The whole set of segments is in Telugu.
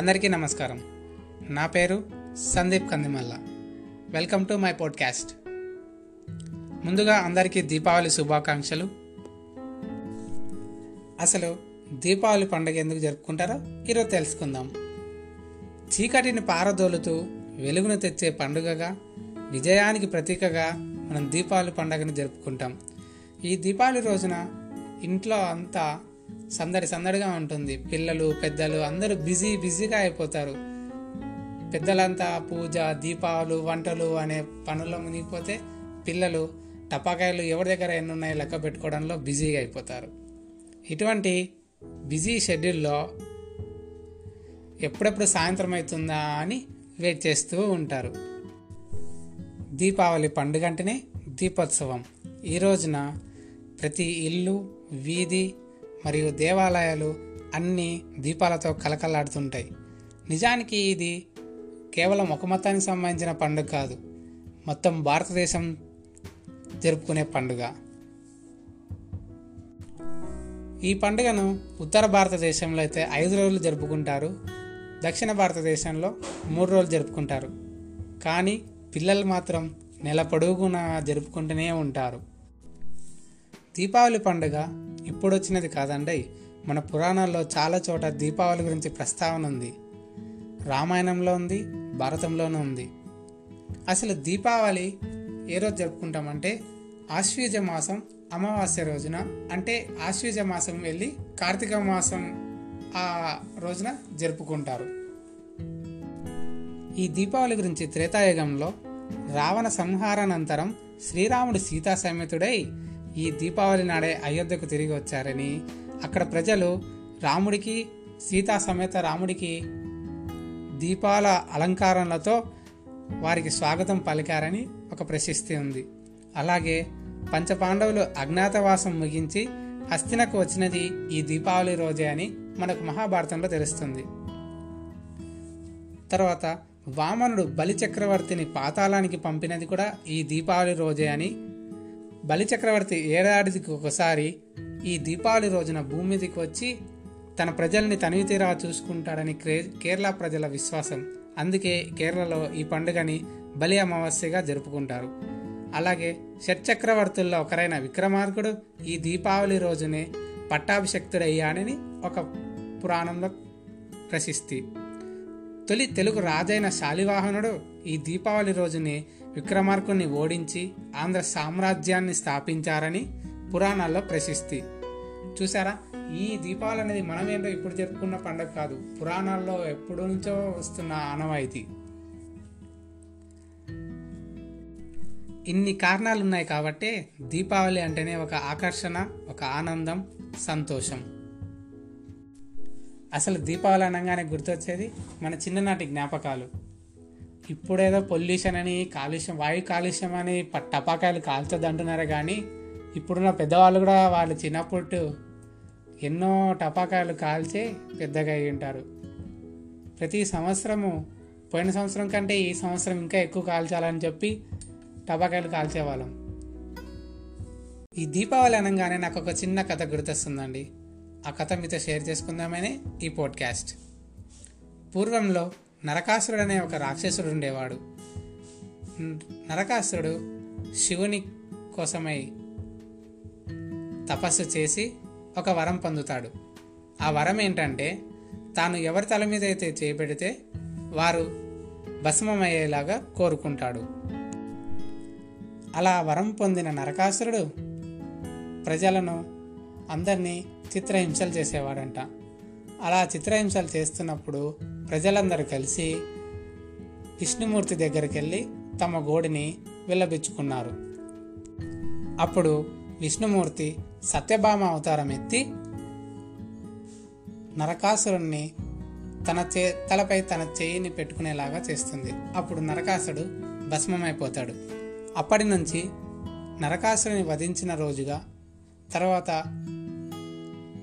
అందరికీ నమస్కారం. నా పేరు Sandeep Kandimalla. Welcome to my podcast. ముందుగా అందరికీ దీపావళి శుభాకాంక్షలు. అసలు దీపావళి పండుగ ఎందుకు జరుపుకుంటారో ఈరోజు తెలుసుకుందాం. చీకటిని పారదోలుతూ వెలుగును తెచ్చే పండుగగా విజయానికి ప్రతీకగా మనం దీపావళి పండుగను జరుపుకుంటాం. ఈ దీపావళి రోజున ఇంట్లో అంతా సందడి సందడిగా ఉంటుంది. పిల్లలు పెద్దలు అందరూ బిజీ బిజీగా అయిపోతారు. పెద్దలంతా పూజ దీపావళి వంటలు అనే పనుల్లో మునిగిపోతే పిల్లలు టపాకాయలు ఎవరి దగ్గర ఎన్ని ఉన్నాయో లెక్క పెట్టుకోవడంలో బిజీగా అయిపోతారు. ఇటువంటి బిజీ షెడ్యూల్లో ఎప్పుడెప్పుడు సాయంత్రం అవుతుందా అని వెయిట్ చేస్తూ ఉంటారు. దీపావళి పండుగ అంటేనే దీపోత్సవం. ఈ రోజున ప్రతి ఇల్లు వీధి మరియు దేవాలయాలు అన్నీ దీపాలతో కలకలాడుతుంటాయి నిజానికి ఇది కేవలం ఒక మతానికి సంబంధించిన పండుగ కాదు. మొత్తం భారతదేశం జరుపుకునే పండుగ. ఈ పండుగను ఉత్తర భారతదేశంలో అయితే ఐదు రోజులు జరుపుకుంటారు. దక్షిణ భారతదేశంలో మూడు రోజులు జరుపుకుంటారు. కానీ పిల్లలు మాత్రం నెల పొడుగునా జరుపుకుంటూనే ఉంటారు. దీపావళి పండుగ ఇప్పుడు వచ్చినది కాదండి. మన పురాణాల్లో చాలా చోట దీపావళి గురించి ప్రస్తావన ఉంది. రామాయణంలో ఉంది భారతంలోనూ ఉంది. అసలు దీపావళి ఏ రోజు జరుపుకుంటామంటే ఆశ్వీజ మాసం అమావాస్య రోజున అంటే ఆశ్వీజ మాసం వెళ్ళి కార్తీక మాసం ఆ రోజున జరుపుకుంటారు. ఈ దీపావళి గురించి త్రేతాయుగంలో రావణ సంహారానంతరం శ్రీరాముడు సీతా సమేతుడై ఈ దీపావళి నాడే అయోధ్యకు తిరిగి వచ్చారని అక్కడ ప్రజలు రాముడికి సీతా సమేత రాముడికి దీపాల అలంకారాలతో వారికి స్వాగతం పలికారని ఒక ప్రశస్తి ఉంది. అలాగే పంచపాండవులు అజ్ఞాతవాసం ముగించి హస్తినకు వచ్చినది ఈ దీపావళి రోజే అని మనకు మహాభారతంలో తెలుస్తుంది. తర్వాత వామనుడు బలి చక్రవర్తిని పాతాళానికి పంపినది కూడా ఈ దీపావళి రోజే అని బలి చక్రవర్తి ఏడాదికి ఒకసారి ఈ దీపావళి రోజున భూమి మీదకి వచ్చి తన ప్రజల్ని తనివి తీరా చూసుకుంటాడని కేరళ ప్రజల విశ్వాసం. అందుకే కేరళలో ఈ పండుగని బలి అమావాస్యగా జరుపుకుంటారు. అలాగే షట్చక్రవర్తుల్లో ఒకరైన విక్రమార్కుడు ఈ దీపావళి రోజునే పట్టాభిషక్తుడయ్యాడని ఒక పురాణంలో ప్రశిస్తి తొలి తెలుగు రాజైన శాలివాహనుడు ఈ దీపావళి రోజునే విక్రమార్కుని ఓడించి ఆంధ్ర సామ్రాజ్యాన్ని స్థాపించారని పురాణాల్లో ప్రశస్తి. చూసారా ఈ దీపావళి అనేది మనమేంటో ఇప్పుడు జరుపుకున్న పండుగ కాదు పురాణాల్లో ఎప్పుడు నుంచో వస్తున్న ఆనవాయితీ ఇన్ని కారణాలు ఉన్నాయి కాబట్టే దీపావళి అంటేనే ఒక ఆకర్షణ ఒక ఆనందం సంతోషం. అసలు దీపావళి అనగానే గుర్తొచ్చేది మన చిన్ననాటి జ్ఞాపకాలు. ఇప్పుడేదో పొల్యూషన్ అని కాలుష్యం వాయు కాలుష్యం అని టపాకాయలు కాల్చొద్దు అంటున్నారు కానీ ఇప్పుడున్న పెద్దవాళ్ళు కూడా వాళ్ళు చిన్నప్పుడు ఎన్నో టపాకాయలు కాల్చి పెద్దగా అయి ఉంటారు. ప్రతి సంవత్సరము పోయిన సంవత్సరం కంటే ఈ సంవత్సరం ఇంకా ఎక్కువ కాల్చాలని చెప్పి టపాకాయలు కాల్చేవాళ్ళం. ఈ దీపావళి అనగానే నాకు ఒక చిన్న కథ గుర్తొస్తుందండి. ఆ కథ మీతో షేర్ చేసుకుందామని ఈ పోడ్కాస్ట్ పూర్వంలో నరకాసురుడు అనే ఒక రాక్షసుడు ఉండేవాడు. నరకాసురుడు శివుని కోసమై తపస్సు చేసి ఒక వరం పొందుతాడు. ఆ వరం ఏంటంటే తాను ఎవరి తల మీద అయితే చేపెడితే వారు భస్మమయ్యేలాగా కోరుకుంటాడు. అలా వరం పొందిన నరకాసురుడు ప్రజలను అందరినీ చిత్రహింసలు చేసేవాడంట. అలా చిత్రహింసలు చేస్తున్నప్పుడు ప్రజలందరూ కలిసి విష్ణుమూర్తి దగ్గరికి వెళ్ళి తమ గోడిని వెళ్ళబిచ్చుకున్నారు అప్పుడు విష్ణుమూర్తి సత్యభామ అవతారం ఎత్తి నరకాసురుణ్ణి తన చే తలపై తన చేయిని పెట్టుకునేలాగా చేస్తుంది. అప్పుడు నరకాసుడు భస్మమైపోతాడు. అప్పటి నుంచి నరకాసురుని వధించిన రోజుగా తర్వాత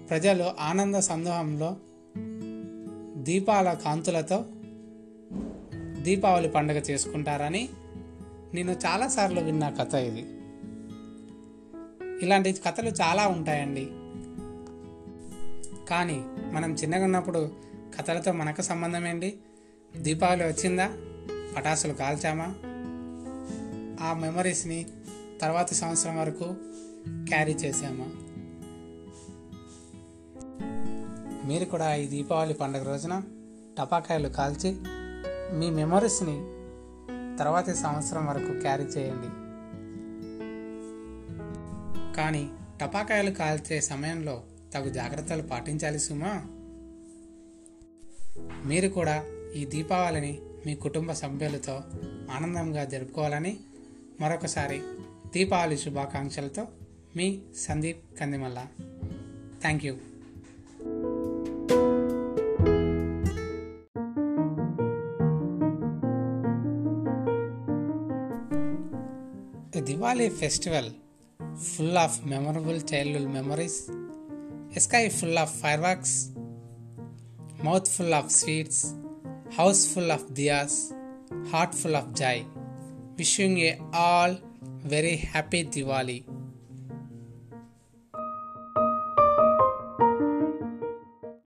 ప్రజలు ఆనంద సందోహంలో దీపాల కాంతులతో దీపావళి పండుగ చేసుకుంటారని నేను చాలాసార్లు విన్న కథ ఇది. ఇలాంటి కథలు చాలా ఉంటాయండి. కానీ మనం చిన్నగా ఉన్నప్పుడు కథలతో మనకు సంబంధం ఏంటి? దీపావళి వచ్చిందా? పటాసులు కాల్చామా? ఆ మెమరీస్ని తర్వాతి సంవత్సరం వరకు క్యారీ చేసామా మీరు కూడా ఈ దీపావళి పండుగ రోజున టపాకాయలు కాల్చి మీ మెమరీస్ని తర్వాతి సంవత్సరం వరకు క్యారీ చేయండి. కానీ టపాకాయలు కాల్చే సమయంలో తగు జాగ్రత్తలు పాటించాలి సుమా. మీరు కూడా ఈ దీపావళిని మీ కుటుంబ సభ్యులతో ఆనందంగా జరుపుకోవాలని మరొకసారి దీపావళి శుభాకాంక్షలతో మీ Sandeep Kandimalla. Thank you A Diwali festival full of memorable childhood memories, a sky full of fireworks, mouth full of sweets, house full of diyas, heart full of joy. Wishing you all very happy Diwali.